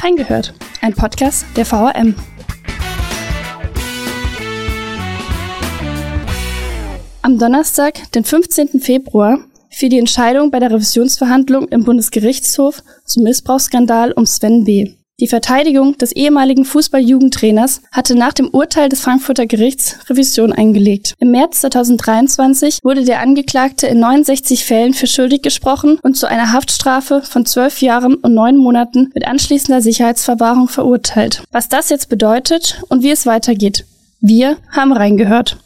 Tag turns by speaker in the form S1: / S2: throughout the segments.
S1: Reingehört, ein Podcast der VRM. Am Donnerstag, den 15. Februar, fiel die Entscheidung bei der Revisionsverhandlung im Bundesgerichtshof zum Missbrauchsskandal um Sven B. Die Verteidigung des ehemaligen Fußballjugendtrainers hatte nach dem Urteil des Frankfurter Gerichts Revision eingelegt. Im März 2023 wurde der Angeklagte in 69 Fällen für schuldig gesprochen und zu einer Haftstrafe von zwölf Jahren und neun Monaten mit anschließender Sicherheitsverwahrung verurteilt. Was das jetzt bedeutet und wie es weitergeht. Wir haben reingehört.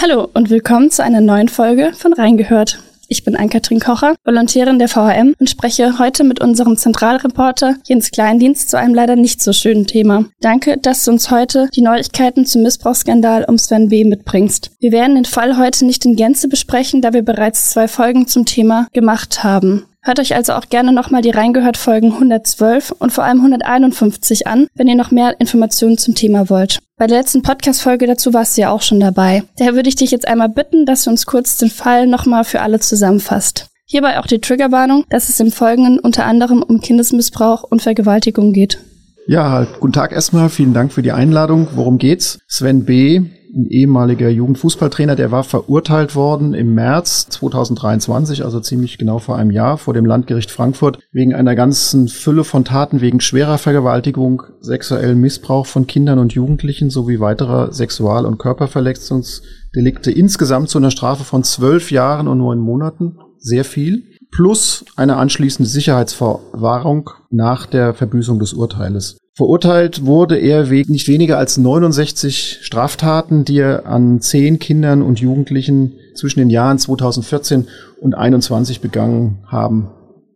S1: Hallo und willkommen zu einer neuen Folge von Reingehört. Ich bin Ann-Kathrin Kocher, Volontärin der VHM und spreche heute mit unserem Zentralreporter Jens Kleindienst zu einem leider nicht so schönen Thema. Danke, dass du uns heute die Neuigkeiten zum Missbrauchsskandal um Sven B. mitbringst. Wir werden den Fall heute nicht in Gänze besprechen, da wir bereits zwei Folgen zum Thema gemacht haben. Hört euch also auch gerne nochmal die Reingehört Folgen 112 und vor allem 151 an, wenn ihr noch mehr Informationen zum Thema wollt. Bei der letzten Podcast-Folge dazu warst du ja auch schon dabei. Daher würde ich dich jetzt einmal bitten, dass du uns kurz den Fall nochmal für alle zusammenfasst. Hierbei auch die Triggerwarnung, dass es im Folgenden unter anderem um Kindesmissbrauch und Vergewaltigung geht.
S2: Ja, halt, guten Tag erstmal. Vielen Dank für die Einladung. Worum geht's? Sven B., ein ehemaliger Jugendfußballtrainer, der war verurteilt worden im März 2023, also ziemlich genau vor einem Jahr, vor dem Landgericht Frankfurt, wegen einer ganzen Fülle von Taten wegen schwerer Vergewaltigung, sexuellen Missbrauch von Kindern und Jugendlichen sowie weiterer Sexual- und Körperverletzungsdelikte. Insgesamt zu einer Strafe von zwölf Jahren und neun Monaten. Sehr viel plus eine anschließende Sicherheitsverwahrung nach der Verbüßung des Urteiles. Verurteilt wurde er wegen nicht weniger als 69 Straftaten, die er an zehn Kindern und Jugendlichen zwischen den Jahren 2014 und 21 begangen haben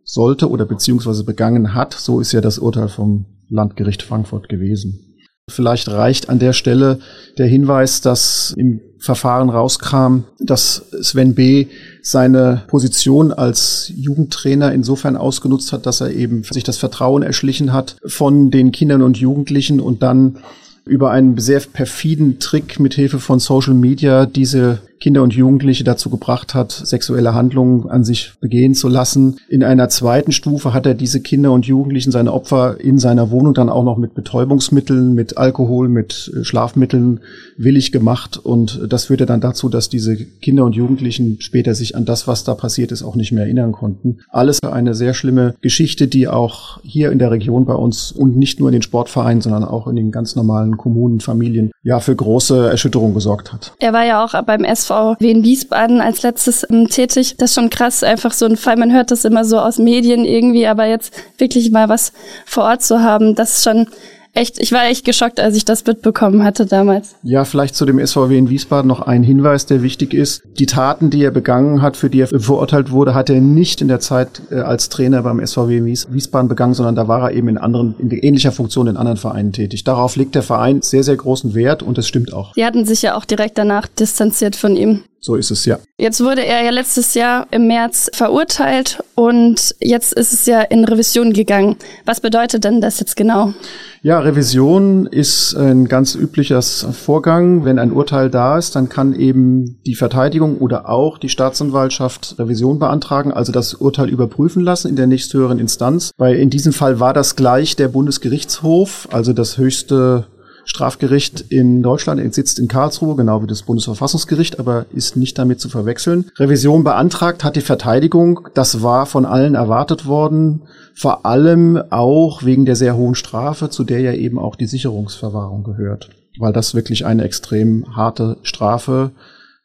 S2: sollte oder beziehungsweise begangen hat. So ist ja das Urteil vom Landgericht Frankfurt gewesen. Vielleicht reicht an der Stelle der Hinweis, dass im Verfahren rauskam, dass Sven B. seine Position als Jugendtrainer insofern ausgenutzt hat, dass er eben sich das Vertrauen erschlichen hat von den Kindern und Jugendlichen und dann über einen sehr perfiden Trick mit Hilfe von Social Media diese Kinder und Jugendliche dazu gebracht hat, sexuelle Handlungen an sich begehen zu lassen. In einer zweiten Stufe hat er diese Kinder und Jugendlichen, seine Opfer in seiner Wohnung dann auch noch mit Betäubungsmitteln, mit Alkohol, mit äh, Schlafmitteln willig gemacht. Und das führte dann dazu, dass diese Kinder und Jugendlichen später sich an das, was da passiert ist, auch nicht mehr erinnern konnten. Alles eine sehr schlimme Geschichte, die auch hier in der Region bei uns und nicht nur in den Sportvereinen, sondern auch in den ganz normalen Kommunen, Familien, ja, für große Erschütterung gesorgt hat.
S1: Er war ja auch beim SV SV Wien Wiesbaden als letztes ähm, tätig. Das ist schon krass, einfach so ein Fall. Man hört das immer so aus Medien irgendwie, aber jetzt wirklich mal was vor Ort zu haben, das ist schon echt, ich war echt geschockt, als ich das mitbekommen hatte damals.
S2: Ja, vielleicht zu dem SVW in Wiesbaden noch ein Hinweis, der wichtig ist. Die Taten, die er begangen hat, für die er verurteilt wurde, hat er nicht in der Zeit äh, als Trainer beim SVW in Wiesbaden begangen, sondern da war er eben in anderen, in ähnlicher Funktion in anderen Vereinen tätig. Darauf legt der Verein sehr, sehr großen Wert und es stimmt auch.
S1: Die hatten sich ja auch direkt danach distanziert von ihm.
S2: So ist es ja.
S1: Jetzt wurde er ja letztes Jahr im März verurteilt und jetzt ist es ja in Revision gegangen. Was bedeutet denn das jetzt genau?
S2: Ja, Revision ist ein ganz üblicher Vorgang. Wenn ein Urteil da ist, dann kann eben die Verteidigung oder auch die Staatsanwaltschaft Revision beantragen, also das Urteil überprüfen lassen in der nächsthöheren Instanz. Weil in diesem Fall war das gleich der Bundesgerichtshof, also das höchste Strafgericht in Deutschland. Sitzt in Karlsruhe, genau wie das Bundesverfassungsgericht, aber ist nicht damit zu verwechseln. Revision beantragt hat die Verteidigung. Das war von allen erwartet worden. Vor allem auch wegen der sehr hohen Strafe, zu der ja eben auch die Sicherungsverwahrung gehört. Weil das wirklich eine extrem harte Strafe,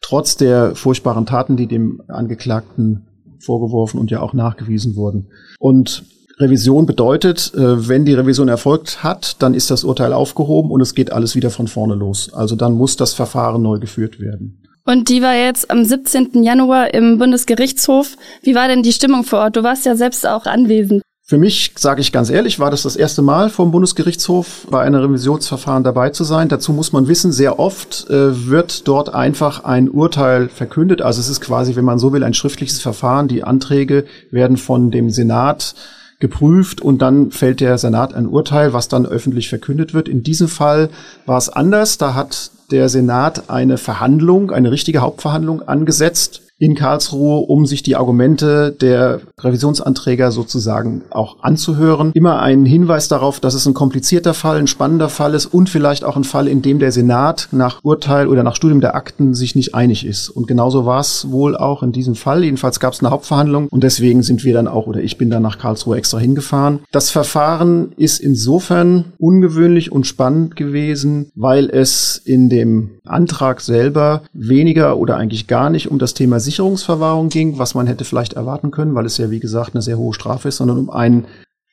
S2: trotz der furchtbaren Taten, die dem Angeklagten vorgeworfen und ja auch nachgewiesen wurden. Und Revision bedeutet, äh, wenn die Revision erfolgt hat, dann ist das Urteil aufgehoben und es geht alles wieder von vorne los. Also dann muss das Verfahren neu geführt werden.
S1: Und die war jetzt am 17. Januar im Bundesgerichtshof. Wie war denn die Stimmung vor Ort? Du warst ja selbst auch anwesend.
S2: Für mich, sage ich ganz ehrlich, war das das erste Mal vom Bundesgerichtshof bei einem Revisionsverfahren dabei zu sein. Dazu muss man wissen, sehr oft äh, wird dort einfach ein Urteil verkündet. Also es ist quasi, wenn man so will, ein schriftliches Verfahren. Die Anträge werden von dem Senat geprüft und dann fällt der Senat ein Urteil, was dann öffentlich verkündet wird. In diesem Fall war es anders. Da hat der Senat eine Verhandlung, eine richtige Hauptverhandlung angesetzt in Karlsruhe, um sich die Argumente der Revisionsanträger sozusagen auch anzuhören. Immer ein Hinweis darauf, dass es ein komplizierter Fall, ein spannender Fall ist und vielleicht auch ein Fall, in dem der Senat nach Urteil oder nach Studium der Akten sich nicht einig ist. Und genauso war es wohl auch in diesem Fall. Jedenfalls gab es eine Hauptverhandlung und deswegen sind wir dann auch oder ich bin dann nach Karlsruhe extra hingefahren. Das Verfahren ist insofern ungewöhnlich und spannend gewesen, weil es in dem Antrag selber weniger oder eigentlich gar nicht um das Thema Sicherungsverwahrung ging, was man hätte vielleicht erwarten können, weil es ja wie gesagt eine sehr hohe Strafe ist, sondern um einen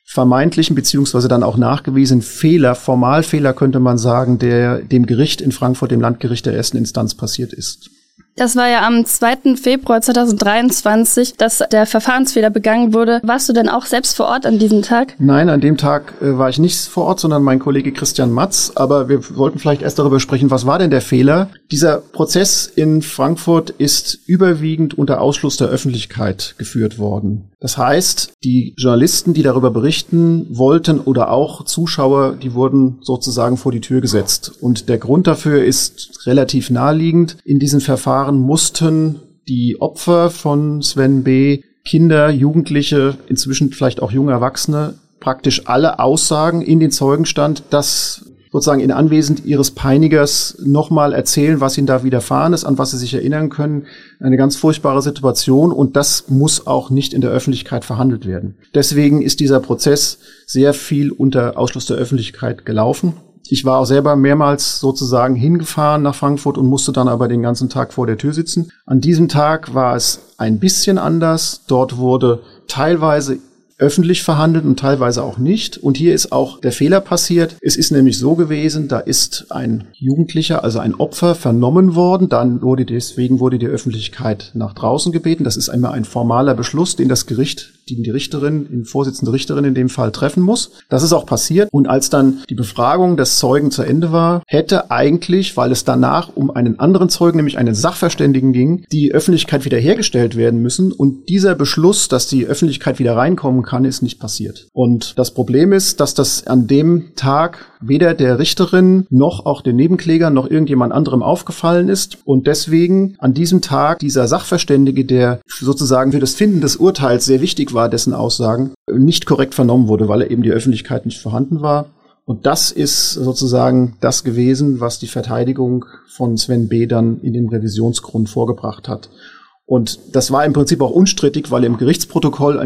S2: vermeintlichen beziehungsweise dann auch nachgewiesenen Fehler, Formalfehler könnte man sagen, der dem Gericht in Frankfurt, dem Landgericht der ersten Instanz passiert ist.
S1: Das war ja am 2. Februar 2023, dass der Verfahrensfehler begangen wurde. Warst du denn auch selbst vor Ort an diesem Tag?
S2: Nein, an dem Tag äh, war ich nicht vor Ort, sondern mein Kollege Christian Matz. Aber wir wollten vielleicht erst darüber sprechen, was war denn der Fehler? Dieser Prozess in Frankfurt ist überwiegend unter Ausschluss der Öffentlichkeit geführt worden. Das heißt, die Journalisten, die darüber berichten wollten oder auch Zuschauer, die wurden sozusagen vor die Tür gesetzt. Und der Grund dafür ist relativ naheliegend. In diesem Verfahren mussten die Opfer von Sven B., Kinder, Jugendliche, inzwischen vielleicht auch junge Erwachsene, praktisch alle Aussagen in den Zeugenstand, dass sozusagen in Anwesend ihres Peinigers nochmal erzählen, was ihnen da widerfahren ist, an was sie sich erinnern können. Eine ganz furchtbare Situation und das muss auch nicht in der Öffentlichkeit verhandelt werden. Deswegen ist dieser Prozess sehr viel unter Ausschluss der Öffentlichkeit gelaufen. Ich war auch selber mehrmals sozusagen hingefahren nach Frankfurt und musste dann aber den ganzen Tag vor der Tür sitzen. An diesem Tag war es ein bisschen anders. Dort wurde teilweise öffentlich verhandelt und teilweise auch nicht. Und hier ist auch der Fehler passiert. Es ist nämlich so gewesen, da ist ein Jugendlicher, also ein Opfer, vernommen worden. Dann wurde deswegen wurde die Öffentlichkeit nach draußen gebeten. Das ist einmal ein formaler Beschluss, den das Gericht die die Richterin, die Vorsitzende Richterin in dem Fall treffen muss. Das ist auch passiert. Und als dann die Befragung des Zeugen zu Ende war, hätte eigentlich, weil es danach um einen anderen Zeugen, nämlich einen Sachverständigen ging, die Öffentlichkeit wiederhergestellt werden müssen. Und dieser Beschluss, dass die Öffentlichkeit wieder reinkommen kann, ist nicht passiert. Und das Problem ist, dass das an dem Tag weder der Richterin noch auch den Nebenklägern noch irgendjemand anderem aufgefallen ist. Und deswegen an diesem Tag dieser Sachverständige, der sozusagen für das Finden des Urteils sehr wichtig war, dessen Aussagen, nicht korrekt vernommen wurde, weil eben die Öffentlichkeit nicht vorhanden war. Und das ist sozusagen das gewesen, was die Verteidigung von Sven B. dann in dem Revisionsgrund vorgebracht hat. Und das war im Prinzip auch unstrittig, weil im Gerichtsprotokoll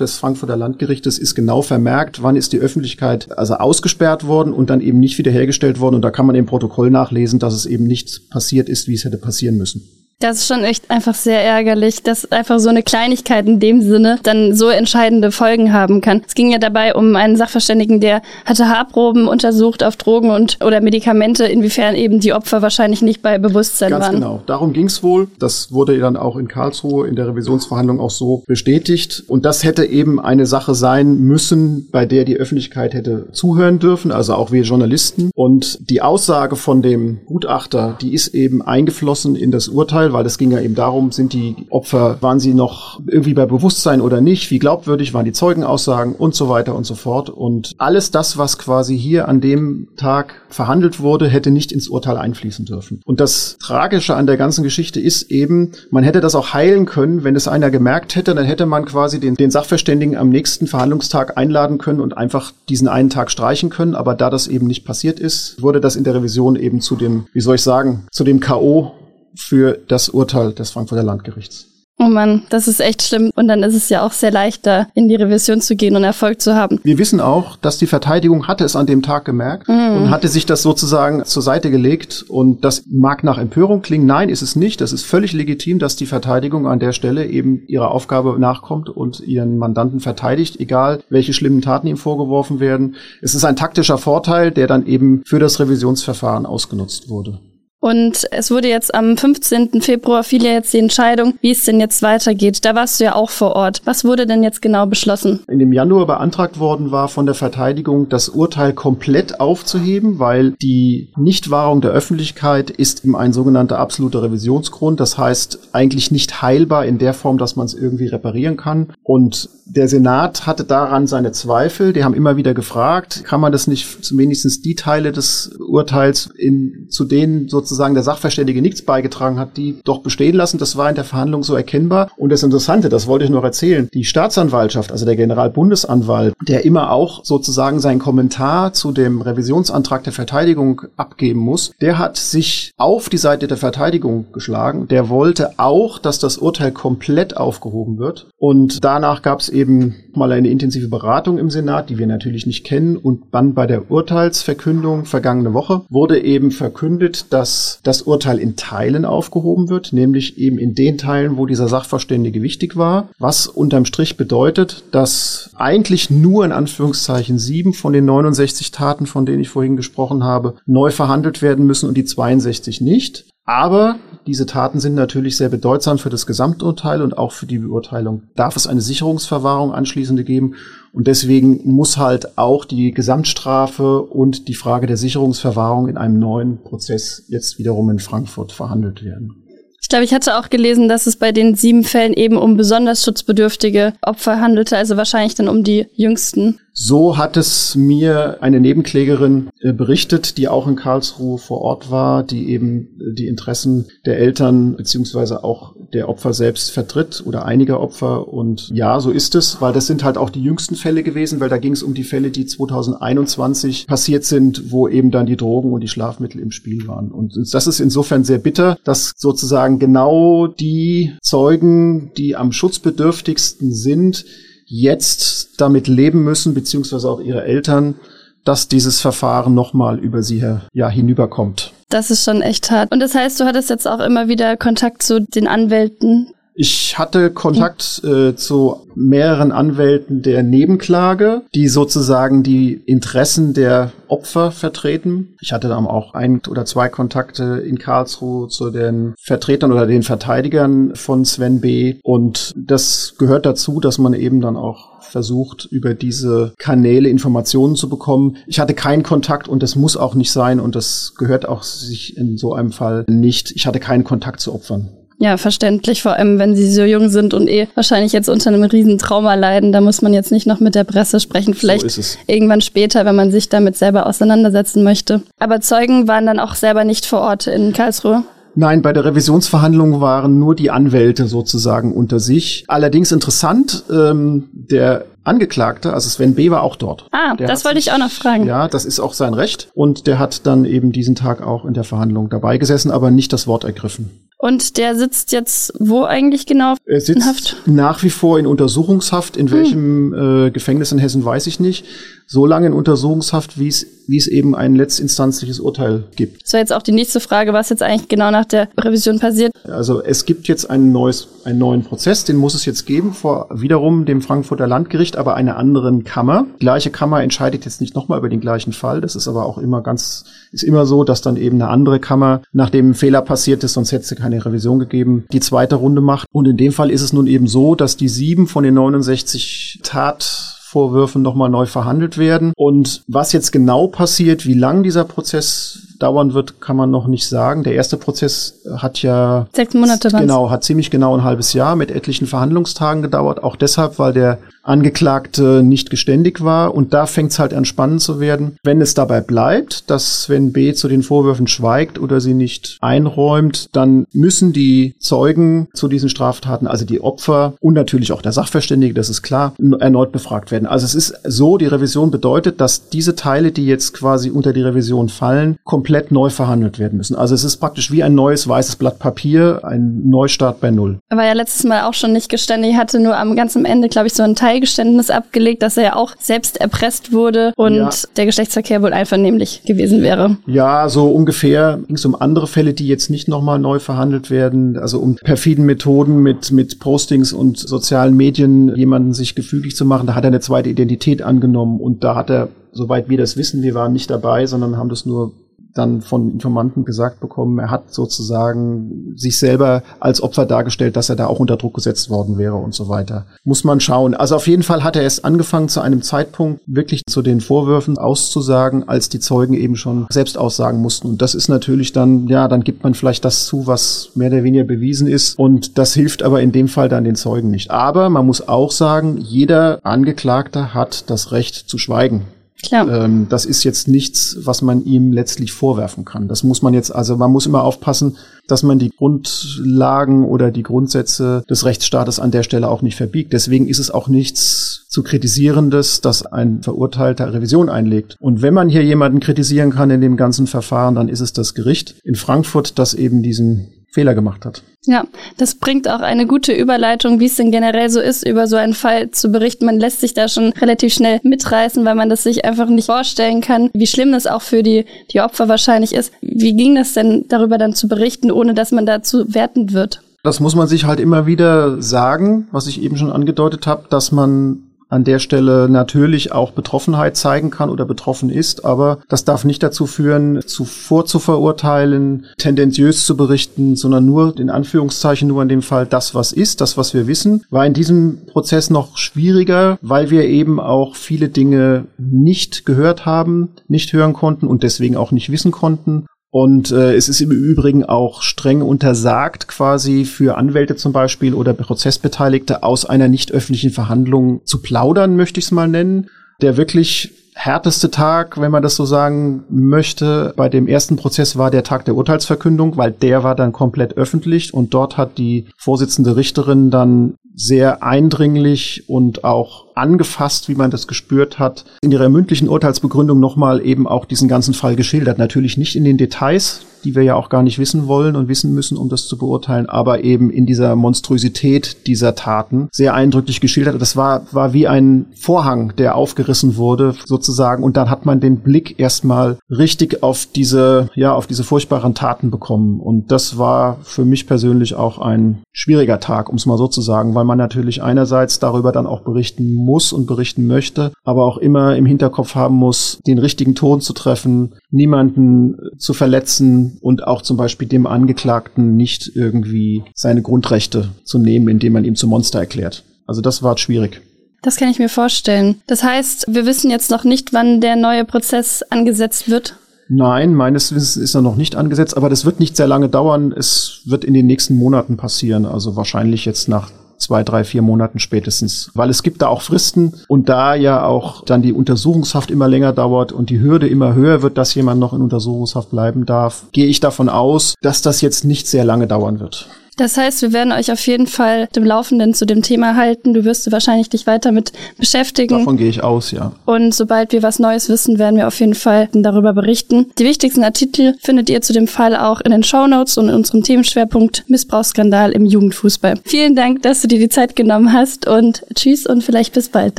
S2: des Frankfurter Landgerichtes ist genau vermerkt, wann ist die Öffentlichkeit also ausgesperrt worden und dann eben nicht wiederhergestellt worden. Und da kann man im Protokoll nachlesen, dass es eben nicht passiert ist, wie es hätte passieren müssen.
S1: Das ist schon echt einfach sehr ärgerlich, dass einfach so eine Kleinigkeit in dem Sinne dann so entscheidende Folgen haben kann. Es ging ja dabei um einen Sachverständigen, der hatte Haarproben untersucht auf Drogen und oder Medikamente, inwiefern eben die Opfer wahrscheinlich nicht bei Bewusstsein
S2: Ganz
S1: waren.
S2: genau. Darum ging es wohl. Das wurde dann auch in Karlsruhe in der Revisionsverhandlung auch so bestätigt. Und das hätte eben eine Sache sein müssen, bei der die Öffentlichkeit hätte zuhören dürfen, also auch wir Journalisten. Und die Aussage von dem Gutachter, die ist eben eingeflossen in das Urteil Weil es ging ja eben darum, sind die Opfer, waren sie noch irgendwie bei Bewusstsein oder nicht, wie glaubwürdig waren die Zeugenaussagen und so weiter und so fort. Und alles das, was quasi hier an dem Tag verhandelt wurde, hätte nicht ins Urteil einfließen dürfen. Und das Tragische an der ganzen Geschichte ist eben, man hätte das auch heilen können, wenn es einer gemerkt hätte, dann hätte man quasi den, den Sachverständigen am nächsten Verhandlungstag einladen können und einfach diesen einen Tag streichen können. Aber da das eben nicht passiert ist, wurde das in der Revision eben zu dem, wie soll ich sagen, zu dem K.O für das Urteil des Frankfurter Landgerichts.
S1: Oh Mann, das ist echt schlimm. Und dann ist es ja auch sehr leicht, da in die Revision zu gehen und Erfolg zu haben.
S2: Wir wissen auch, dass die Verteidigung hatte es an dem Tag gemerkt mhm. und hatte sich das sozusagen zur Seite gelegt. Und das mag nach Empörung klingen. Nein, ist es nicht. Das ist völlig legitim, dass die Verteidigung an der Stelle eben ihrer Aufgabe nachkommt und ihren Mandanten verteidigt, egal welche schlimmen Taten ihm vorgeworfen werden. Es ist ein taktischer Vorteil, der dann eben für das Revisionsverfahren ausgenutzt wurde.
S1: Und es wurde jetzt am 15. Februar fiel ja jetzt die Entscheidung, wie es denn jetzt weitergeht. Da warst du ja auch vor Ort. Was wurde denn jetzt genau beschlossen?
S2: In dem Januar beantragt worden war von der Verteidigung, das Urteil komplett aufzuheben, weil die Nichtwahrung der Öffentlichkeit ist eben ein sogenannter absoluter Revisionsgrund. Das heißt eigentlich nicht heilbar in der Form, dass man es irgendwie reparieren kann. Und der Senat hatte daran seine Zweifel. Die haben immer wieder gefragt, kann man das nicht zumindest die Teile des Urteils in, zu denen sozusagen sozusagen der Sachverständige nichts beigetragen hat, die doch bestehen lassen. Das war in der Verhandlung so erkennbar. Und das Interessante, das wollte ich noch erzählen, die Staatsanwaltschaft, also der Generalbundesanwalt, der immer auch sozusagen seinen Kommentar zu dem Revisionsantrag der Verteidigung abgeben muss, der hat sich auf die Seite der Verteidigung geschlagen. Der wollte auch, dass das Urteil komplett aufgehoben wird. Und danach gab es eben mal eine intensive Beratung im Senat, die wir natürlich nicht kennen. Und dann bei der Urteilsverkündung vergangene Woche wurde eben verkündet, dass das Urteil in Teilen aufgehoben wird, nämlich eben in den Teilen, wo dieser Sachverständige wichtig war. Was unterm Strich bedeutet, dass eigentlich nur in Anführungszeichen sieben von den 69 Taten, von denen ich vorhin gesprochen habe, neu verhandelt werden müssen und die 62 nicht. Aber diese Taten sind natürlich sehr bedeutsam für das Gesamturteil und auch für die Beurteilung. Darf es eine Sicherungsverwahrung anschließende geben? Und deswegen muss halt auch die Gesamtstrafe und die Frage der Sicherungsverwahrung in einem neuen Prozess jetzt wiederum in Frankfurt verhandelt werden.
S1: Ich glaube, ich hatte auch gelesen, dass es bei den sieben Fällen eben um besonders schutzbedürftige Opfer handelte, also wahrscheinlich dann um die jüngsten.
S2: So hat es mir eine Nebenklägerin äh, berichtet, die auch in Karlsruhe vor Ort war, die eben äh, die Interessen der Eltern beziehungsweise auch der Opfer selbst vertritt oder einiger Opfer. Und ja, so ist es, weil das sind halt auch die jüngsten Fälle gewesen, weil da ging es um die Fälle, die 2021 passiert sind, wo eben dann die Drogen und die Schlafmittel im Spiel waren. Und das ist insofern sehr bitter, dass sozusagen genau die Zeugen, die am schutzbedürftigsten sind, jetzt damit leben müssen, beziehungsweise auch ihre Eltern, dass dieses Verfahren nochmal über sie her, ja, hinüberkommt.
S1: Das ist schon echt hart. Und das heißt, du hattest jetzt auch immer wieder Kontakt zu den Anwälten
S2: ich hatte Kontakt äh, zu mehreren Anwälten der Nebenklage, die sozusagen die Interessen der Opfer vertreten. Ich hatte dann auch ein oder zwei Kontakte in Karlsruhe zu den Vertretern oder den Verteidigern von Sven B. Und das gehört dazu, dass man eben dann auch versucht, über diese Kanäle Informationen zu bekommen. Ich hatte keinen Kontakt und das muss auch nicht sein und das gehört auch sich in so einem Fall nicht. Ich hatte keinen Kontakt zu Opfern.
S1: Ja, verständlich, vor allem wenn sie so jung sind und eh wahrscheinlich jetzt unter einem riesen Trauma leiden. Da muss man jetzt nicht noch mit der Presse sprechen. Vielleicht so irgendwann später, wenn man sich damit selber auseinandersetzen möchte. Aber Zeugen waren dann auch selber nicht vor Ort in Karlsruhe.
S2: Nein, bei der Revisionsverhandlung waren nur die Anwälte sozusagen unter sich. Allerdings interessant, ähm, der Angeklagte, also Sven B. war auch dort.
S1: Ah, der das wollte ich auch noch fragen.
S2: Ja, das ist auch sein Recht. Und der hat dann eben diesen Tag auch in der Verhandlung dabei gesessen, aber nicht das Wort ergriffen.
S1: Und der sitzt jetzt wo eigentlich genau?
S2: Er sitzt in Haft? nach wie vor in Untersuchungshaft. In hm. welchem äh, Gefängnis in Hessen weiß ich nicht. So lange in Untersuchungshaft, wie es wie es eben ein letztinstanzliches Urteil gibt.
S1: So jetzt auch die nächste Frage, was jetzt eigentlich genau nach der Revision passiert.
S2: Also es gibt jetzt ein neues, einen neuen Prozess, den muss es jetzt geben vor wiederum dem Frankfurter Landgericht, aber einer anderen Kammer. Die gleiche Kammer entscheidet jetzt nicht nochmal über den gleichen Fall. Das ist aber auch immer ganz, ist immer so, dass dann eben eine andere Kammer, nachdem ein Fehler passiert ist, sonst hätte es keine Revision gegeben, die zweite Runde macht. Und in dem Fall ist es nun eben so, dass die sieben von den 69 Tat Vorwürfen nochmal neu verhandelt werden. Und was jetzt genau passiert, wie lang dieser Prozess dauern wird, kann man noch nicht sagen. Der erste Prozess hat ja
S1: sechs Monate
S2: genau hat ziemlich genau ein halbes Jahr mit etlichen Verhandlungstagen gedauert. Auch deshalb, weil der Angeklagte nicht geständig war. Und da fängt es halt an spannend zu werden. Wenn es dabei bleibt, dass Sven B. zu den Vorwürfen schweigt oder sie nicht einräumt, dann müssen die Zeugen zu diesen Straftaten, also die Opfer und natürlich auch der Sachverständige, das ist klar, erneut befragt werden. Also es ist so, die Revision bedeutet, dass diese Teile, die jetzt quasi unter die Revision fallen, komplett neu verhandelt werden müssen. Also es ist praktisch wie ein neues weißes Blatt Papier, ein Neustart bei Null.
S1: Er war ja letztes Mal auch schon nicht geständig, hatte nur am ganzen Ende, glaube ich, so ein Teil Eingeständnis abgelegt, dass er ja auch selbst erpresst wurde und ja. der Geschlechtsverkehr wohl einvernehmlich gewesen wäre.
S2: Ja, so ungefähr ging es um andere Fälle, die jetzt nicht nochmal neu verhandelt werden, also um perfiden Methoden mit, mit Postings und sozialen Medien jemanden sich gefügig zu machen. Da hat er eine zweite Identität angenommen und da hat er soweit wir das wissen, wir waren nicht dabei, sondern haben das nur dann von Informanten gesagt bekommen, er hat sozusagen sich selber als Opfer dargestellt, dass er da auch unter Druck gesetzt worden wäre und so weiter. Muss man schauen. Also auf jeden Fall hat er es angefangen, zu einem Zeitpunkt wirklich zu den Vorwürfen auszusagen, als die Zeugen eben schon selbst aussagen mussten. Und das ist natürlich dann, ja, dann gibt man vielleicht das zu, was mehr oder weniger bewiesen ist. Und das hilft aber in dem Fall dann den Zeugen nicht. Aber man muss auch sagen, jeder Angeklagte hat das Recht zu schweigen. Klar. Ähm, das ist jetzt nichts, was man ihm letztlich vorwerfen kann. Das muss man jetzt, also man muss immer aufpassen, dass man die Grundlagen oder die Grundsätze des Rechtsstaates an der Stelle auch nicht verbiegt. Deswegen ist es auch nichts zu kritisierendes, dass ein Verurteilter Revision einlegt. Und wenn man hier jemanden kritisieren kann in dem ganzen Verfahren, dann ist es das Gericht in Frankfurt, das eben diesen Fehler gemacht hat.
S1: Ja, das bringt auch eine gute Überleitung, wie es denn generell so ist, über so einen Fall zu berichten. Man lässt sich da schon relativ schnell mitreißen, weil man das sich einfach nicht vorstellen kann, wie schlimm das auch für die, die Opfer wahrscheinlich ist. Wie ging das denn darüber dann zu berichten, ohne dass man dazu wertend wird?
S2: Das muss man sich halt immer wieder sagen, was ich eben schon angedeutet habe, dass man an der Stelle natürlich auch Betroffenheit zeigen kann oder betroffen ist, aber das darf nicht dazu führen, zuvor zu verurteilen, tendenziös zu berichten, sondern nur in Anführungszeichen nur in dem Fall das, was ist, das, was wir wissen, war in diesem Prozess noch schwieriger, weil wir eben auch viele Dinge nicht gehört haben, nicht hören konnten und deswegen auch nicht wissen konnten. Und äh, es ist im Übrigen auch streng untersagt, quasi für Anwälte zum Beispiel oder Prozessbeteiligte aus einer nicht öffentlichen Verhandlung zu plaudern, möchte ich es mal nennen. Der wirklich härteste Tag, wenn man das so sagen möchte, bei dem ersten Prozess war der Tag der Urteilsverkündung, weil der war dann komplett öffentlich und dort hat die Vorsitzende Richterin dann sehr eindringlich und auch angefasst, wie man das gespürt hat, in ihrer mündlichen Urteilsbegründung nochmal eben auch diesen ganzen Fall geschildert. Natürlich nicht in den Details, die wir ja auch gar nicht wissen wollen und wissen müssen, um das zu beurteilen, aber eben in dieser Monstrosität dieser Taten sehr eindrücklich geschildert. Das war, war wie ein Vorhang, der aufgerissen wurde, sozusagen, und dann hat man den Blick erstmal richtig auf diese, ja, auf diese furchtbaren Taten bekommen. Und das war für mich persönlich auch ein schwieriger Tag, um es mal so zu sagen, weil man natürlich einerseits darüber dann auch berichten muss und berichten möchte, aber auch immer im Hinterkopf haben muss, den richtigen Ton zu treffen, niemanden zu verletzen und auch zum Beispiel dem Angeklagten nicht irgendwie seine Grundrechte zu nehmen, indem man ihm zum Monster erklärt. Also das war schwierig.
S1: Das kann ich mir vorstellen. Das heißt, wir wissen jetzt noch nicht, wann der neue Prozess angesetzt wird.
S2: Nein, meines Wissens ist er noch nicht angesetzt, aber das wird nicht sehr lange dauern. Es wird in den nächsten Monaten passieren, also wahrscheinlich jetzt nach zwei, drei, vier Monaten spätestens. Weil es gibt da auch Fristen und da ja auch dann die Untersuchungshaft immer länger dauert und die Hürde immer höher wird, dass jemand noch in Untersuchungshaft bleiben darf, gehe ich davon aus, dass das jetzt nicht sehr lange dauern wird.
S1: Das heißt, wir werden euch auf jeden Fall dem Laufenden zu dem Thema halten. Du wirst wahrscheinlich dich weiter mit beschäftigen.
S2: Davon gehe ich aus, ja.
S1: Und sobald wir was Neues wissen, werden wir auf jeden Fall darüber berichten. Die wichtigsten Artikel findet ihr zu dem Fall auch in den Show Notes und in unserem Themenschwerpunkt Missbrauchsskandal im Jugendfußball. Vielen Dank, dass du dir die Zeit genommen hast und tschüss und vielleicht bis bald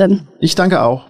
S1: dann.
S2: Ich danke auch.